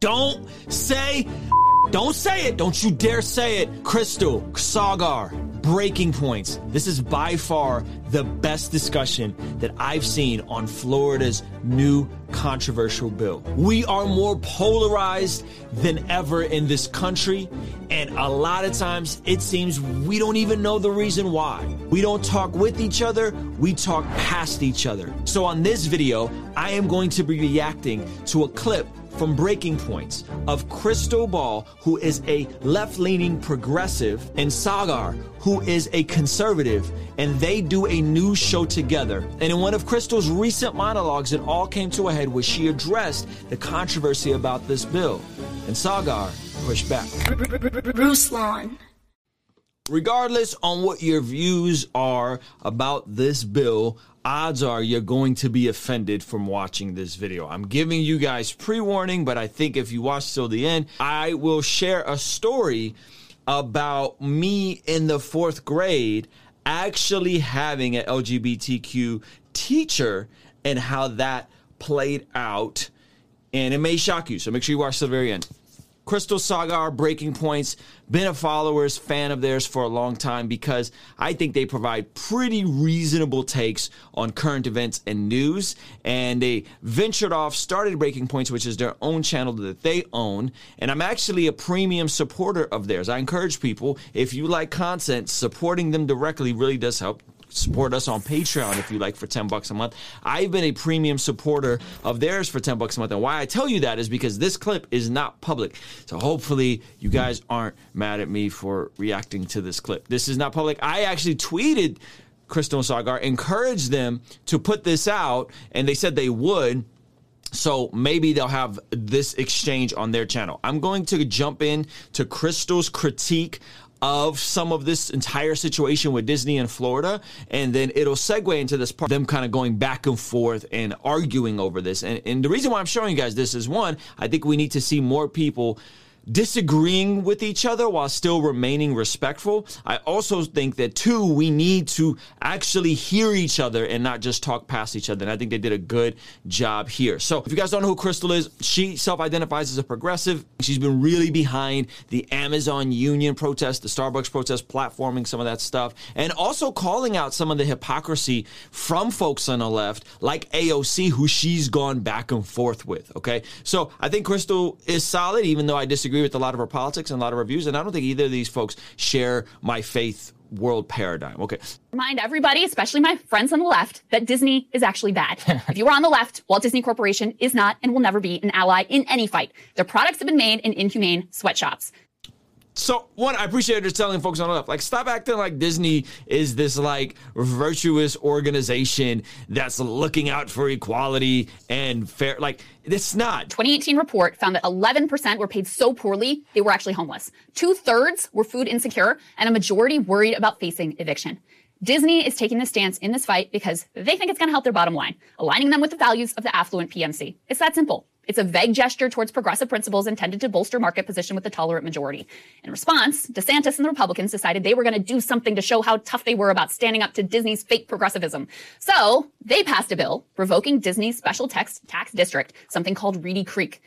Don't say, don't say it. Don't you dare say it. Krystal, Saagar, breaking points. This is by far the best discussion that I've seen on Florida's new controversial bill. We are more polarized than ever in this country. And a lot of times it seems we don't even know the reason why. We don't talk with each other, we talk past each other. So on this video, I am going to be reacting to a clip from Breaking Points of Krystal Ball, who is a left leaning progressive, and Saagar, who is a conservative, and they do a news show together. And in one of Krystal's recent monologues, it all came to a head where she addressed the controversy about this bill. And Saagar pushed back. Ruslan. Regardless on what your views are about this bill, odds are you're going to be offended from watching this video. I'm giving you guys pre-warning, but I think if you watch till the end, I will share a story about me in the fourth grade actually having an LGBTQ teacher and how that played out. And it may shock you, so make sure you watch till the very end. Krystal Saagar, Breaking Points, been a followers, fan of theirs for a long time because I think they provide pretty reasonable takes on current events and news. And they ventured off, started Breaking Points, which is their own channel that they own. And I'm actually a premium supporter of theirs. I encourage people, if you like content, supporting them directly really does help support us on Patreon if you like for 10 bucks a month. I've been a premium supporter of theirs for 10 bucks a month. And why I tell you that is because this clip is not public. So hopefully you guys aren't mad at me for reacting to this clip. This is not public. I actually tweeted Krystal and Saagar, encouraged them to put this out, and they said they would. So maybe they'll have this exchange on their channel. I'm going to jump in to Krystal's critique of some of this entire situation with Disney in Florida, and then it'll segue into this part, them kind of going back and forth and arguing over this. And, and the reason why I'm showing you guys this is one, I think we need to see more people disagreeing with each other while still remaining respectful. I also think that two, we need to actually hear each other and not just talk past each other. And I think they did a good job here. So if you guys don't know who Krystal is, she self-identifies as a progressive. She's been really behind the Amazon union protest, the Starbucks protest, platforming some of that stuff, and also calling out some of the hypocrisy from folks on the left, like AOC, who she's gone back and forth with. Okay. So I think Krystal is solid, even though I disagree with a lot of her politics and a lot of her views. And I don't think either of these folks share my faith world paradigm. Okay. Remind everybody, especially my friends on the left, that Disney is actually bad. if you were on the left, Walt Disney Corporation is not and will never be an ally in any fight. Their products have been made in inhumane sweatshops. So one, I appreciate just telling folks on left, like, stop acting like Disney is this like virtuous organization that's looking out for equality and fair. Like, it's not. 2018 report found that 11% were paid so poorly they were actually homeless. Two thirds were food insecure, and a majority worried about facing eviction. Disney is taking the stance in this fight because they think it's going to help their bottom line, aligning them with the values of the affluent PMC. It's that simple. It's a vague gesture towards progressive principles intended to bolster market position with the tolerant majority. In response, DeSantis and the Republicans decided they were going to do something to show how tough they were about standing up to Disney's fake progressivism. So they passed a bill revoking Disney's special tax, tax district, something called Reedy Creek.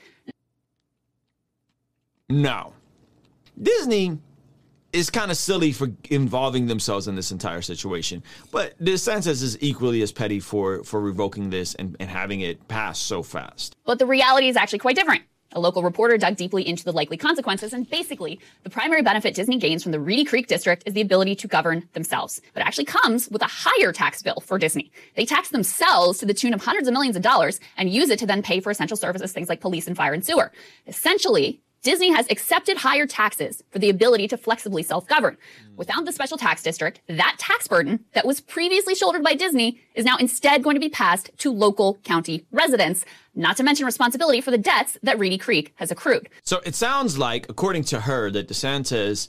No. Disney is kind of silly for involving themselves in this entire situation. But DeSantis is equally as petty for for revoking this and, and having it pass so fast. But the reality is actually quite different. A local reporter dug deeply into the likely consequences, and basically, the primary benefit Disney gains from the Reedy Creek district is the ability to govern themselves. But it actually comes with a higher tax bill for Disney. They tax themselves to the tune of hundreds of millions of dollars and use it to then pay for essential services, things like police and fire and sewer. Essentially, Disney has accepted higher taxes for the ability to flexibly self-govern. Mm. Without the special tax district, that tax burden that was previously shouldered by Disney is now instead going to be passed to local county residents, not to mention responsibility for the debts that Reedy Creek has accrued. So it sounds like, according to her, that DeSantis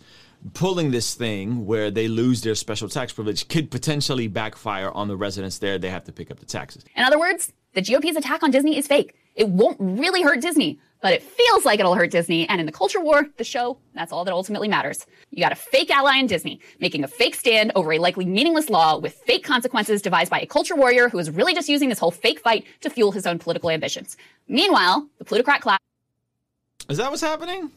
pulling this thing where they lose their special tax privilege could potentially backfire on the residents there. They have to pick up the taxes. In other words, the GOP's attack on Disney is fake. It won't really hurt Disney, but it feels like it'll hurt Disney. And in the culture war, the show, that's all that ultimately matters. You got a fake ally in Disney, making a fake stand over a likely meaningless law with fake consequences devised by a culture warrior who is really just using this whole fake fight to fuel his own political ambitions. Meanwhile, the plutocrat class Is that what's happening?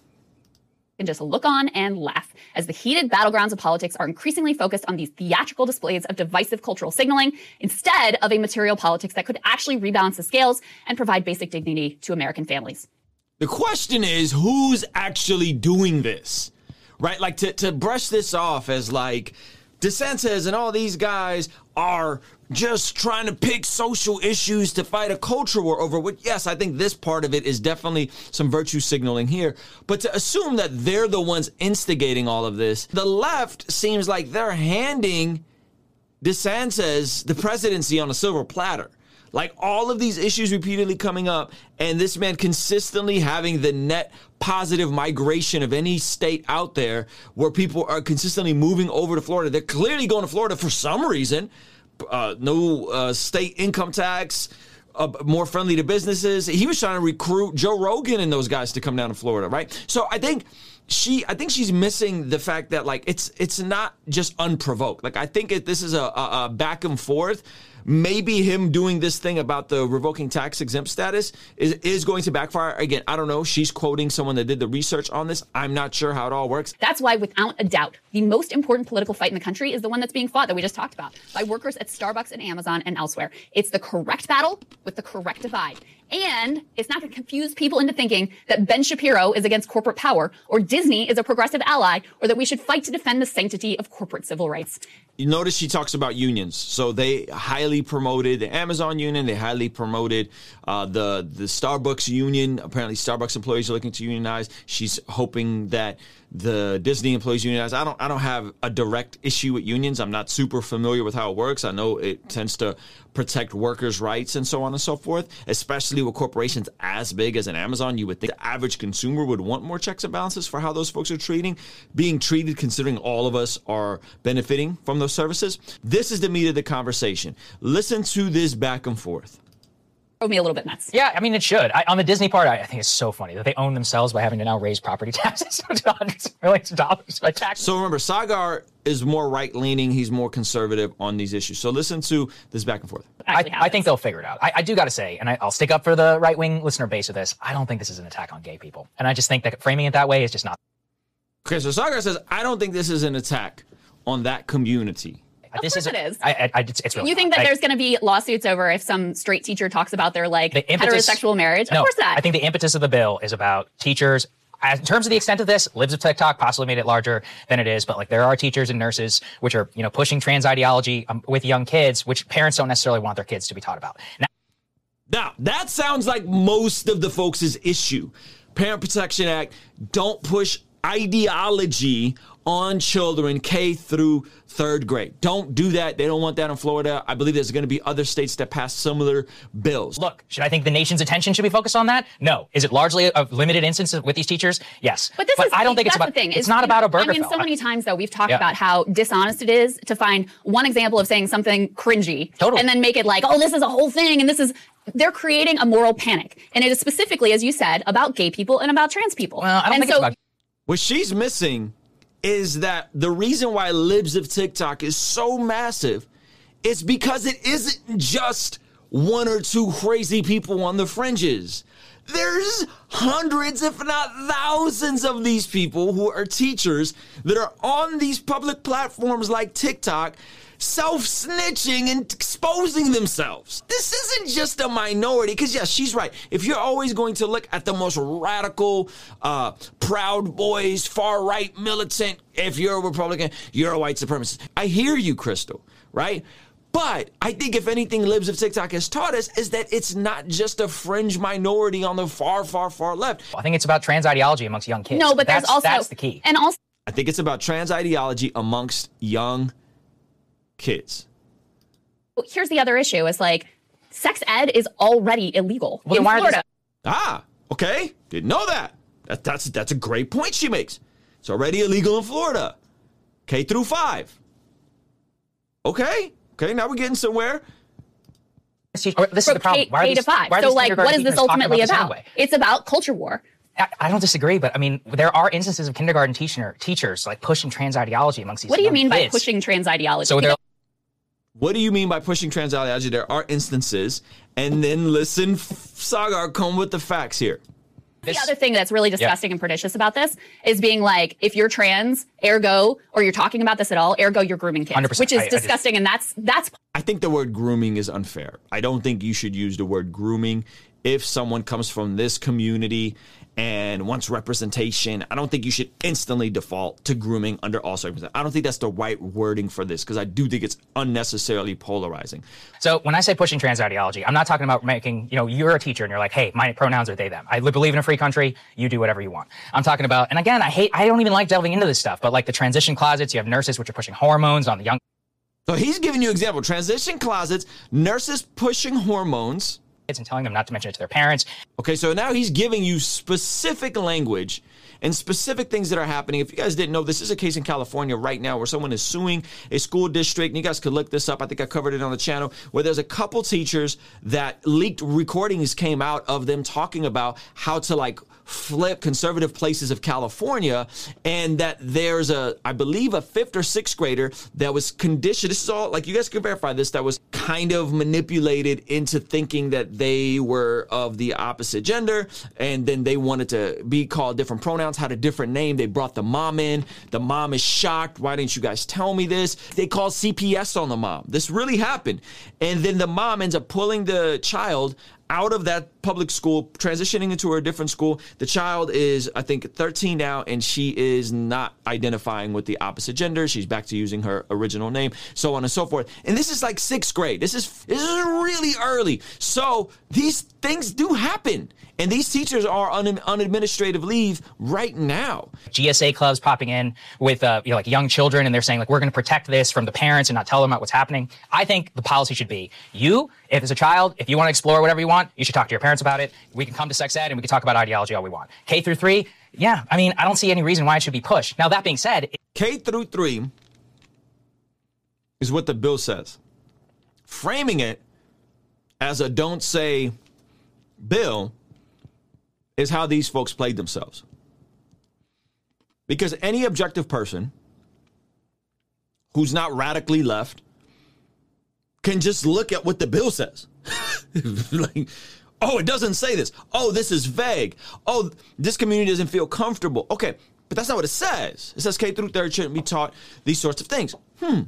can just look on and laugh as the heated battlegrounds of politics are increasingly focused on these theatrical displays of divisive cultural signaling instead of a material politics that could actually rebalance the scales and provide basic dignity to American families. The question is who's actually doing this? Right? Like to, to brush this off as like DeSantis and all these guys are just trying to pick social issues to fight a culture war over. Which, yes, I think this part of it is definitely some virtue signaling here. But to assume that they're the ones instigating all of this, the left seems like they're handing DeSantis the presidency on a silver platter. Like all of these issues repeatedly coming up, and this man consistently having the net positive migration of any state out there where people are consistently moving over to Florida. They're clearly going to Florida for some reason. Uh, no uh, state income tax, uh, more friendly to businesses. He was trying to recruit Joe Rogan and those guys to come down to Florida, right? So I think she, I think she's missing the fact that like it's it's not just unprovoked. Like I think it, this is a, a, a back and forth maybe him doing this thing about the revoking tax exempt status is, is going to backfire. Again, I don't know. She's quoting someone that did the research on this. I'm not sure how it all works. That's why, without a doubt, the most important political fight in the country is the one that's being fought that we just talked about by workers at Starbucks and Amazon and elsewhere. It's the correct battle with the correct divide. And it's not going to confuse people into thinking that Ben Shapiro is against corporate power or Disney is a progressive ally or that we should fight to defend the sanctity of corporate civil rights. You notice she talks about unions. So they highly promoted the Amazon union. They highly promoted uh, the the Starbucks union. Apparently, Starbucks employees are looking to unionize. She's hoping that the Disney employees unionize. I don't I don't have a direct issue with unions. I'm not super familiar with how it works. I know it tends to protect workers' rights and so on and so forth, especially with corporations as big as an Amazon. You would think the average consumer would want more checks and balances for how those folks are treating, being treated, considering all of us are benefiting from those services. This is the meat of the conversation. Listen to this back and forth drove me a little bit nuts. Yeah, I mean, it should. I, on the Disney part, I, I, think it's so funny that they own themselves by having to now raise property taxes to hundreds of millions of dollars by tax. So remember, Saagar is more right leaning. He's more conservative on these issues. So listen to this back and forth. I, I, think they'll figure it out. I, I do got to say, and I, will stick up for the right wing listener base of this. I don't think this is an attack on gay people, and I just think that framing it that way is just not. Okay, so Saagar says, I don't think this is an attack on that community. Of this course is, it is. I, I, it's, it's really you think not. that there's going to be lawsuits over if some straight teacher talks about their like the impetus, heterosexual marriage? No, of course not. I think the impetus of the bill is about teachers. As, in terms of the extent of this, Libs of TikTok possibly made it larger than it is, but like there are teachers and nurses which are you know pushing trans ideology um, with young kids, which parents don't necessarily want their kids to be taught about. Now, now that sounds like most of the folks' issue. Parent Protection Act don't push ideology on children K through third grade. Don't do that. They don't want that in Florida. I believe there's going to be other states that pass similar bills. Look, should I think the nation's attention should be focused on that? No. Is it largely a limited instance with these teachers? Yes. But this but is, I don't think it's about. The thing. It's, not about a burger. I mean, so many times though we've talked yeah. about how dishonest it is to find one example of saying something cringy, totally. and then make it like, oh, this is a whole thing, and this is they're creating a moral panic, and it is specifically, as you said, about gay people and about trans people. Well, I don't and think so, it's about. What she's missing is that the reason why libs of TikTok is so massive is because it isn't just one or two crazy people on the fringes. There's hundreds, if not thousands, of these people who are teachers that are on these public platforms like TikTok self snitching and exposing themselves. This isn't just a minority, because yes, she's right. If you're always going to look at the most radical, uh, proud boys, far right militant, if you're a Republican, you're a white supremacist. I hear you, Krystal, right? But I think if anything Libs of TikTok has taught us is that it's not just a fringe minority on the far, far, far left. I think it's about trans ideology amongst young kids. No, but that's, there's also that's the key. And also I think it's about trans ideology amongst young kids. Here's the other issue: is like sex ed is already illegal well, in Florida. Ah, okay, didn't know that. that. That's that's a great point she makes. It's already illegal in Florida, K through five. Okay, okay, now we're getting somewhere. This is the problem. Why K, K to five. So, like, what is this ultimately about? about? It's about culture war. I don't disagree, but I mean, there are instances of kindergarten teacher, teachers like pushing trans ideology amongst these. Kids. What do you mean kids. by pushing trans ideology? So they're what do you mean by pushing trans ideology? There are instances, and then listen, Saagar, come with the facts here. The other thing that's really disgusting and pernicious about this is being like, if you're trans, ergo, or you're talking about this at all, ergo, you're grooming kids, 100%. which is I- I just- disgusting. and that's that's I think the word grooming is unfair. I don't think you should use the word grooming if someone comes from this community and wants representation. I don't think you should instantly default to grooming under all circumstances. I don't think that's the right wording for this because I do think it's unnecessarily polarizing. So when I say pushing trans ideology, I'm not talking about making, you know, you're a teacher and you're like, hey, my pronouns are they, them. I believe in a free country. You do whatever you want. I'm talking about, and again, I hate, I don't even like delving into this stuff, but like the transition closets, you have nurses which are pushing hormones on the young So he's giving you example transition closets, nurses pushing hormones. And telling them not to mention it to their parents. Okay, so now he's giving you specific language and specific things that are happening. If you guys didn't know, this is a case in California right now where someone is suing a school district, and you guys could look this up. I think I covered it on the channel, where there's a couple teachers that leaked recordings came out of them talking about how to like flip conservative places of California, and that there's a, I believe, a fifth or sixth grader that was conditioned. This is all like you guys can verify this. That was kind of manipulated into thinking that they were of the opposite gender, and then they wanted to be called different pronouns, had a different name. They brought the mom in. The mom is shocked. Why didn't you guys tell me this? They called CPS on the mom. This really happened, and then the mom ends up pulling the child out of that public school, transitioning into a different school. The child is, I think, 13 now, and she is not identifying with the opposite gender. She's back to using her original name, so on and so forth. And this is like sixth grade. This is this is really early. So these things do happen, and these teachers are on, on administrative leave right now. GSA clubs popping in with uh, you know, like young children, and they're saying like we're going to protect this from the parents and not tell them about what's happening. I think the policy should be you, if it's a child, if you want to explore whatever you want, you should talk to your parents about it. We can come to sex ed and we can talk about ideology all we want. K through three, yeah, I mean I don't see any reason why it should be pushed. Now that being said, K through three is what the bill says. Framing it as a don't say bill is how these folks played themselves. Because any objective person who's not radically left can just look at what the bill says. like, oh, it doesn't say this. Oh, this is vague. Oh, this community doesn't feel comfortable. Okay, but that's not what it says. It says K through third shouldn't be taught these sorts of things. Hmm.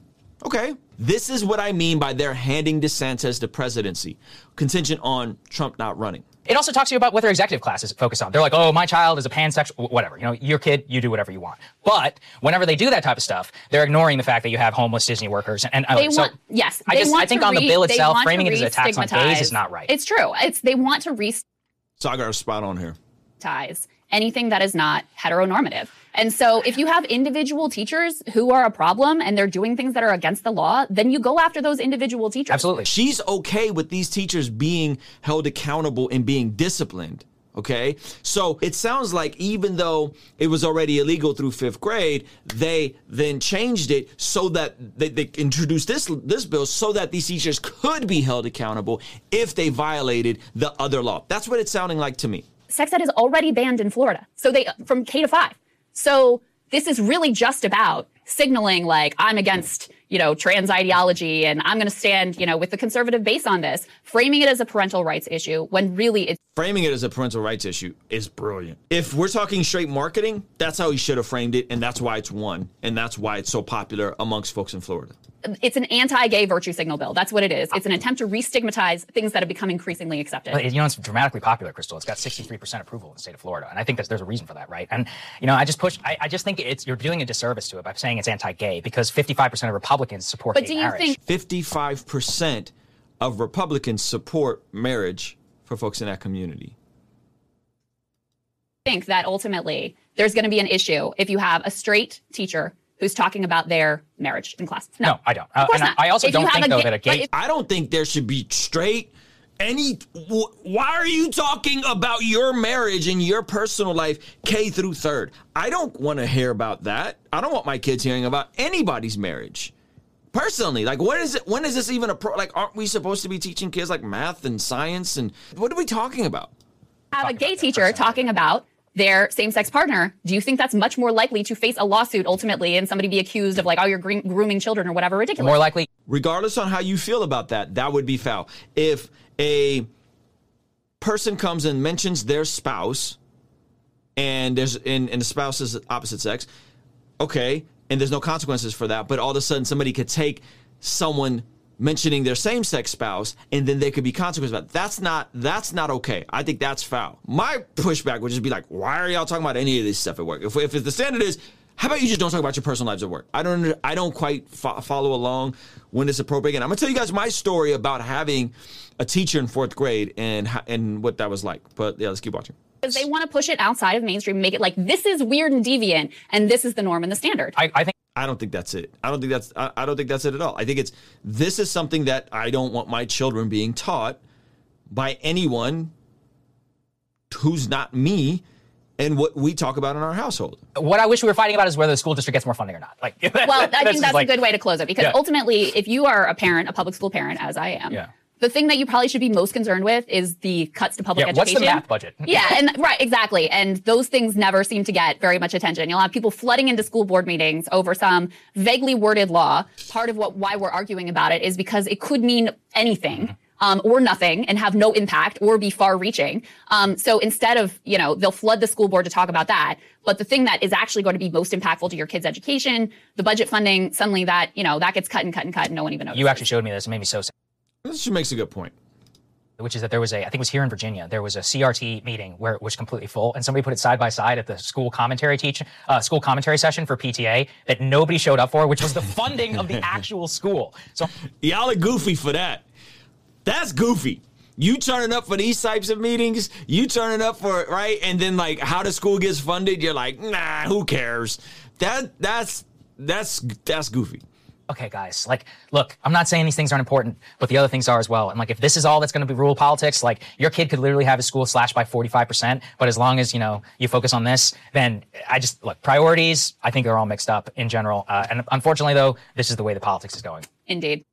Okay. This is what I mean by they're handing DeSantis the presidency, contingent on Trump not running. It also talks to you about what their executive classes focus on. They're like, oh, my child is a pansexual, whatever. You know, your kid, you do whatever you want. But whenever they do that type of stuff, they're ignoring the fact that you have homeless Disney workers. And, and they so want yes. I just want I think to on the re- bill itself, framing it as attacks on gays is re-stigmatize- not right. It's true. It's they want to re So I got a spot on here. ties anything that is not heteronormative. And so if you have individual teachers who are a problem and they're doing things that are against the law, then you go after those individual teachers. Absolutely. She's okay with these teachers being held accountable and being disciplined. Okay. So it sounds like even though it was already illegal through fifth grade, they then changed it so that they, they introduced this this bill so that these teachers could be held accountable if they violated the other law. That's what it's sounding like to me. Sex ed is already banned in Florida. So they from K to 5. So this is really just about signaling like I'm against, you know, trans ideology and I'm going to stand, you know, with the conservative base on this, framing it as a parental rights issue when really it's Framing it as a parental rights issue is brilliant. If we're talking straight marketing, that's how he should have framed it, and that's why it's won, and that's why it's so popular amongst folks in Florida. it's an anti-gay virtue signal bill. That's what it is. It's an attempt to re-stigmatize things that have become increasingly accepted. But, you know, it's dramatically popular, Krystal. It's got 63% approval in the state of Florida. And I think that there's a reason for that, right? And, you know, I just push, I, I just think it's, you're doing a disservice to it by saying it's anti-gay because 55% of Republicans support But gay do you marriage. think 55% of Republicans support marriage for folks in that community. I think that ultimately there's going to be an issue if you have a straight teacher who's talking about their marriage in class. No, No, I don't. Uh, Of course and I- not. I also If don't have think, though, gay- that a gay- I don't think there should be straight any wh- why are you talking about your marriage and your personal life K through 3rd? I don't want to hear about that. I don't want my kids hearing about anybody's marriage. Personally, like what is it when is this even a pro like aren't we supposed to be teaching kids like math and science and what are we talking about? Uh, have a gay teacher talking about their same-sex partner, do you think that's much more likely to face a lawsuit ultimately and somebody be accused of like, oh, you're grooming children or whatever ridiculous? More likely, regardless on how you feel about that, that would be foul. If a person comes and mentions their spouse and there's and, and the spouse is opposite sex, okay, and there's no consequences for that, but all of a sudden somebody could take someone mentioning their same-sex spouse and then there could be consequences about that's not that's not okay. I think that's foul. My pushback would just be like why are y'all talking about any of this stuff at work? If, if the standard is how about you just don't talk about your personal lives at work? I don't i don't quite fo- follow along when it's appropriate. And i'm gonna tell you guys my story about having a teacher in fourth grade and and what that was like. But yeah let's keep watching Because they want to push it outside of mainstream, make it like this is weird and deviant, and this is the norm and the standard. I, I think I don't think that's it. I don't think that's I, I don't think that's it at all. I think it's this is something that I don't want my children being taught by anyone who's not me and what we talk about in our household. what I wish we were fighting about is whether the school district gets more funding or not. Like, well, I think that's like, a good way to close it because Yeah. ultimately, if you are a parent, a public school parent, as I am, Yeah. The thing that you probably should be most concerned with is the cuts to public Yeah, what's education. the math budget? yeah, and right, exactly. And those things never seem to get very much attention. You'll have people flooding into school board meetings over some vaguely worded law. Part of what why we're arguing about it is because it could mean anything. Um, or nothing and have no impact or be far reaching. Um, so instead of, you know, they'll flood the school board to talk about that. But the thing that is actually going to be most impactful to your kids' education, the budget funding, suddenly that, you know, that gets cut and cut and cut and no one even knows. You actually showed me this. It made me so sad. This makes a good point. Which is that there was a, I think it was here in Virginia, there was a CRT meeting where it was completely full, and somebody put it side by side at the school commentary teach, uh, school commentary session for PTA that nobody showed up for, which was the funding of the actual school. So Y'all are goofy for that. That's goofy. You turning up for these types of meetings, you turning up for it, right? And then like how the school gets funded, you're like, nah, who cares? That that's that's that's goofy. Okay, guys, like, look, I'm not saying these things aren't important, but the other things are as well. And like, if this is all that's going to be rule politics, like, your kid could literally have his school slashed by 45%. But as long as, you know, you focus on this, then I just, look, priorities, I think they're all mixed up in general. Uh, and unfortunately, though, this is the way the politics is going. Indeed.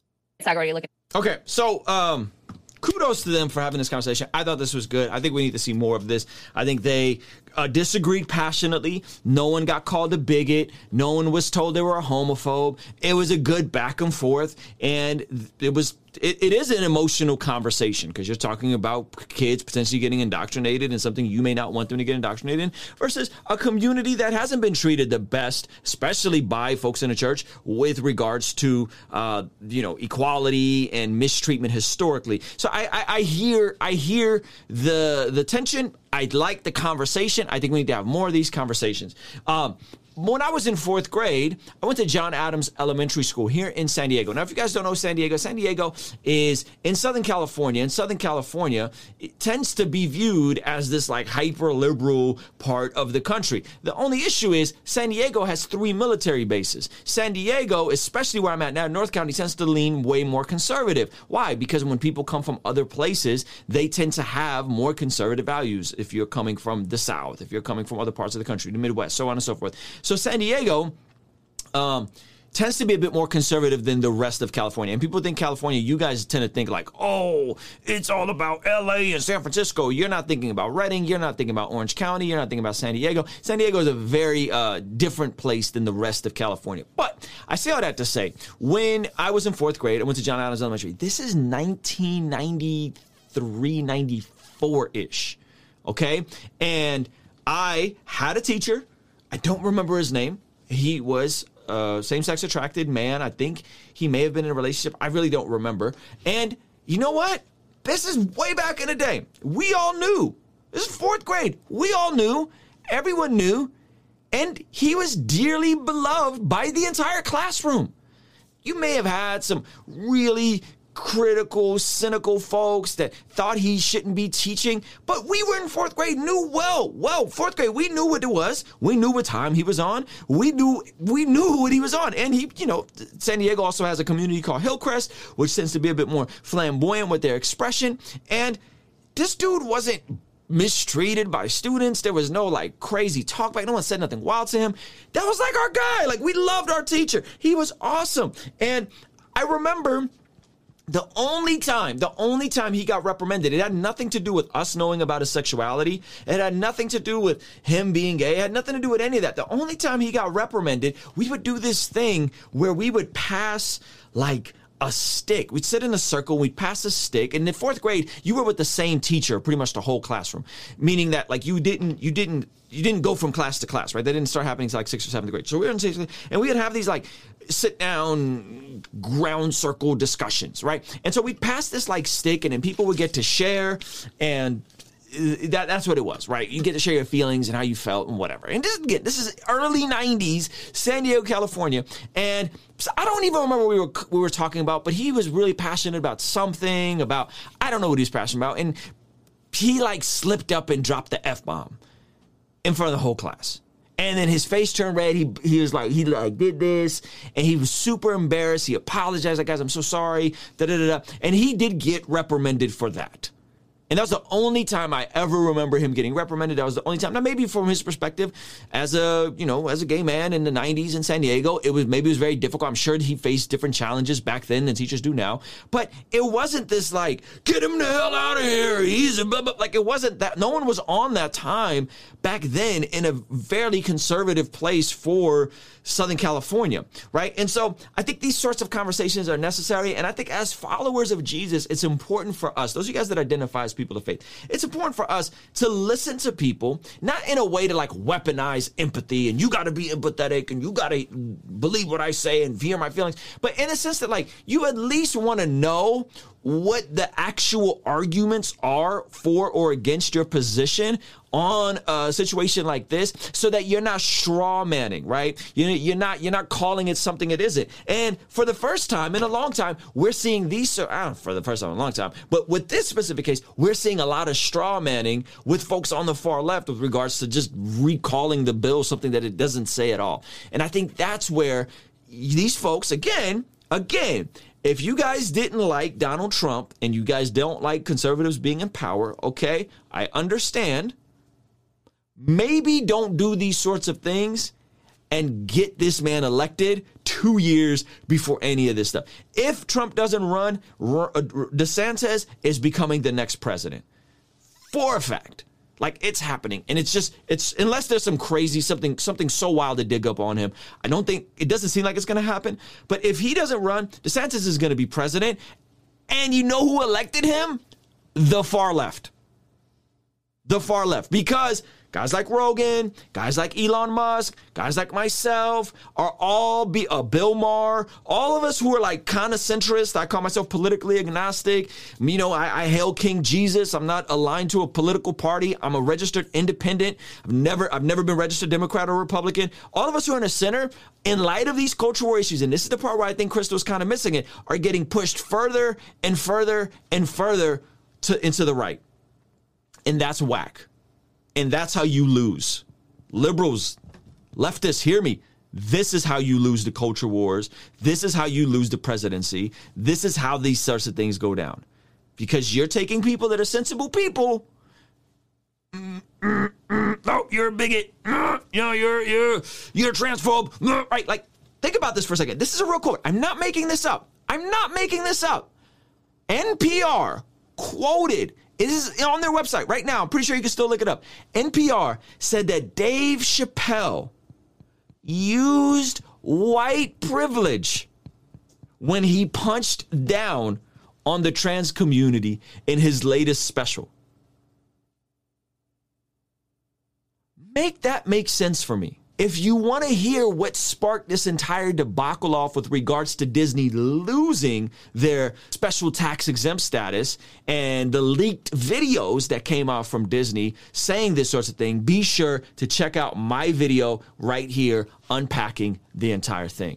Sagro, you look at Okay, so um, kudos to them for having this conversation. I thought this was good. I think we need to see more of this. I think they uh, disagreed passionately. No one got called a bigot. No one was told they were a homophobe. It was a good back and forth, and it was. It, it is an emotional conversation because you're talking about kids potentially getting indoctrinated in something you may not want them to get indoctrinated in versus a community that hasn't been treated the best, especially by folks in the church with regards to, uh, you know, equality and mistreatment historically. So I, I, I hear, I hear the, the tension. I like the conversation. I think we need to have more of these conversations. Um, when I was in fourth grade, I went to John Adams Elementary School here in San Diego. Now, if you guys don't know San Diego, San Diego is in Southern California. In Southern California, it tends to be viewed as this like hyper liberal part of the country. The only issue is San Diego has three military bases. San Diego, especially where I'm at now, North County, tends to lean way more conservative. Why? Because when people come from other places, they tend to have more conservative values. If you're coming from the South, if you're coming from other parts of the country, the Midwest, so on and so forth. So San Diego, um, tends to be a bit more conservative than the rest of California. And people think California, you guys tend to think like, oh, it's all about LA and San Francisco. You're not thinking about Redding. You're not thinking about Orange County. You're not thinking about San Diego. San Diego is a very uh, different place than the rest of California. But I say all that to say, when I was in fourth grade, I went to John Adams Elementary. This is 1993, 94 ish. Okay. And I had a teacher. I don't remember his name. He was uh, a same sex attracted man. I think he may have been in a relationship. I really don't remember. And you know what? This is way back in the day. We all knew. This is fourth grade. We all knew. Everyone knew. And he was dearly beloved by the entire classroom. You may have had some really critical, cynical folks that thought he shouldn't be teaching, but we were in fourth grade, knew well, well, fourth grade, we knew what it was. We knew what time he was on. We knew we knew what he was on. And he, you know, San Diego also has a community called Hillcrest, which tends to be a bit more flamboyant with their expression. And this dude wasn't mistreated by students. There was no like crazy talk back. No one said nothing wild to him. That was like our guy. Like we loved our teacher. He was awesome. And I remember the only time, the only time he got reprimanded, it had nothing to do with us knowing about his sexuality. It had nothing to do with him being gay. It had nothing to do with any of that. The only time he got reprimanded, we would do this thing where we would pass like a stick. We'd sit in a circle, we'd pass a stick. And in fourth grade, you were with the same teacher pretty much the whole classroom, meaning that like you didn't, you didn't, you didn't go from class to class, right? That didn't start happening until like sixth or seventh grade. So we were in sixth grade, and we would have these like sit down ground circle discussions, right? And so we'd pass this like stick, and then people would get to share and Uh, that that's what it was, right? You get to share your feelings and how you felt and whatever. And this again, this is early '90s, San Diego, California, and I don't even remember what we were we were talking about, but he was really passionate about something about I don't know what he was passionate about, and he like slipped up and dropped the f bomb in front of the whole class. And then his face turned red. He he was like he like did this, and he was super embarrassed. He apologized, like guys, I'm so sorry. Da da da. And he did get reprimanded for that. And that was the only time I ever remember him getting reprimanded. That was the only time. Now, maybe from his perspective, as a you know, as a gay man in the '90s in San Diego, it was maybe it was very difficult. I'm sure he faced different challenges back then than teachers do now. But it wasn't this like get him the hell out of here. He's a blah, blah. like it wasn't that. No one was on that time back then in a fairly conservative place for Southern California, right? And so I think these sorts of conversations are necessary. And I think as followers of Jesus, it's important for us, those of you guys that identify as people to faith, it's important for us to listen to people, not in a way to like weaponize empathy and you got to be empathetic and you got to believe what I say and hear my feelings, but in a sense that like you at least want to know what the actual arguments are for or against your position on a situation like this so that you're not straw manning, right? You're not you're not calling it something it isn't. And for the first time in a long time, we're seeing these uh, for the first time in a long time, but with this specific case, we're seeing a lot of straw manning with folks on the far left with regards to just recalling the bill something that it doesn't say at all. And I think that's where these folks again again if you guys didn't like Donald Trump and you guys don't like conservatives being in power, okay, I understand. Maybe don't do these sorts of things and get this man elected two years before any of this stuff. If Trump doesn't run, uh, DeSantis is becoming the next president for a fact. Like it's happening, and it's just it's unless there's some crazy something something so wild to dig up on him. I don't think it doesn't seem like it's going to happen. But if he doesn't run, DeSantis is going to be president, and you know who elected him? The far left. The far left because Guys like Rogan, guys like Elon Musk, guys like myself are all be uh, Bill Maher, all of us who are like kind of centrist. I call myself politically agnostic. You know, I, I hail King Jesus. I'm not aligned to a political party. I'm a registered independent. I've never, I've never been registered Democrat or Republican. All of us who are in the center, in light of these cultural issues, and this is the part where I think Krystal's kind of missing it, are getting pushed further and further and further to into the right, and that's whack. And that's how you lose. Liberals, leftists, hear me. This is how you lose the culture wars. This is how you lose the presidency. This is how these sorts of things go down. Because you're taking people that are sensible people. Oh, you're a bigot. You know, you're you're you're transphobe. Right? Like, think about this for a second. This is a real quote. I'm not making this up. I'm not making this up. NPR quoted it is on their website right now. I'm pretty sure you can still look it up. NPR said that Dave Chappelle used white privilege when he punched down on the trans community in his latest special. Make that make sense for me if you want to hear what sparked this entire debacle off with regards to Disney losing their special tax exempt status and the leaked videos that came out from Disney saying this sorts of thing, be sure to check out my video right here unpacking the entire thing.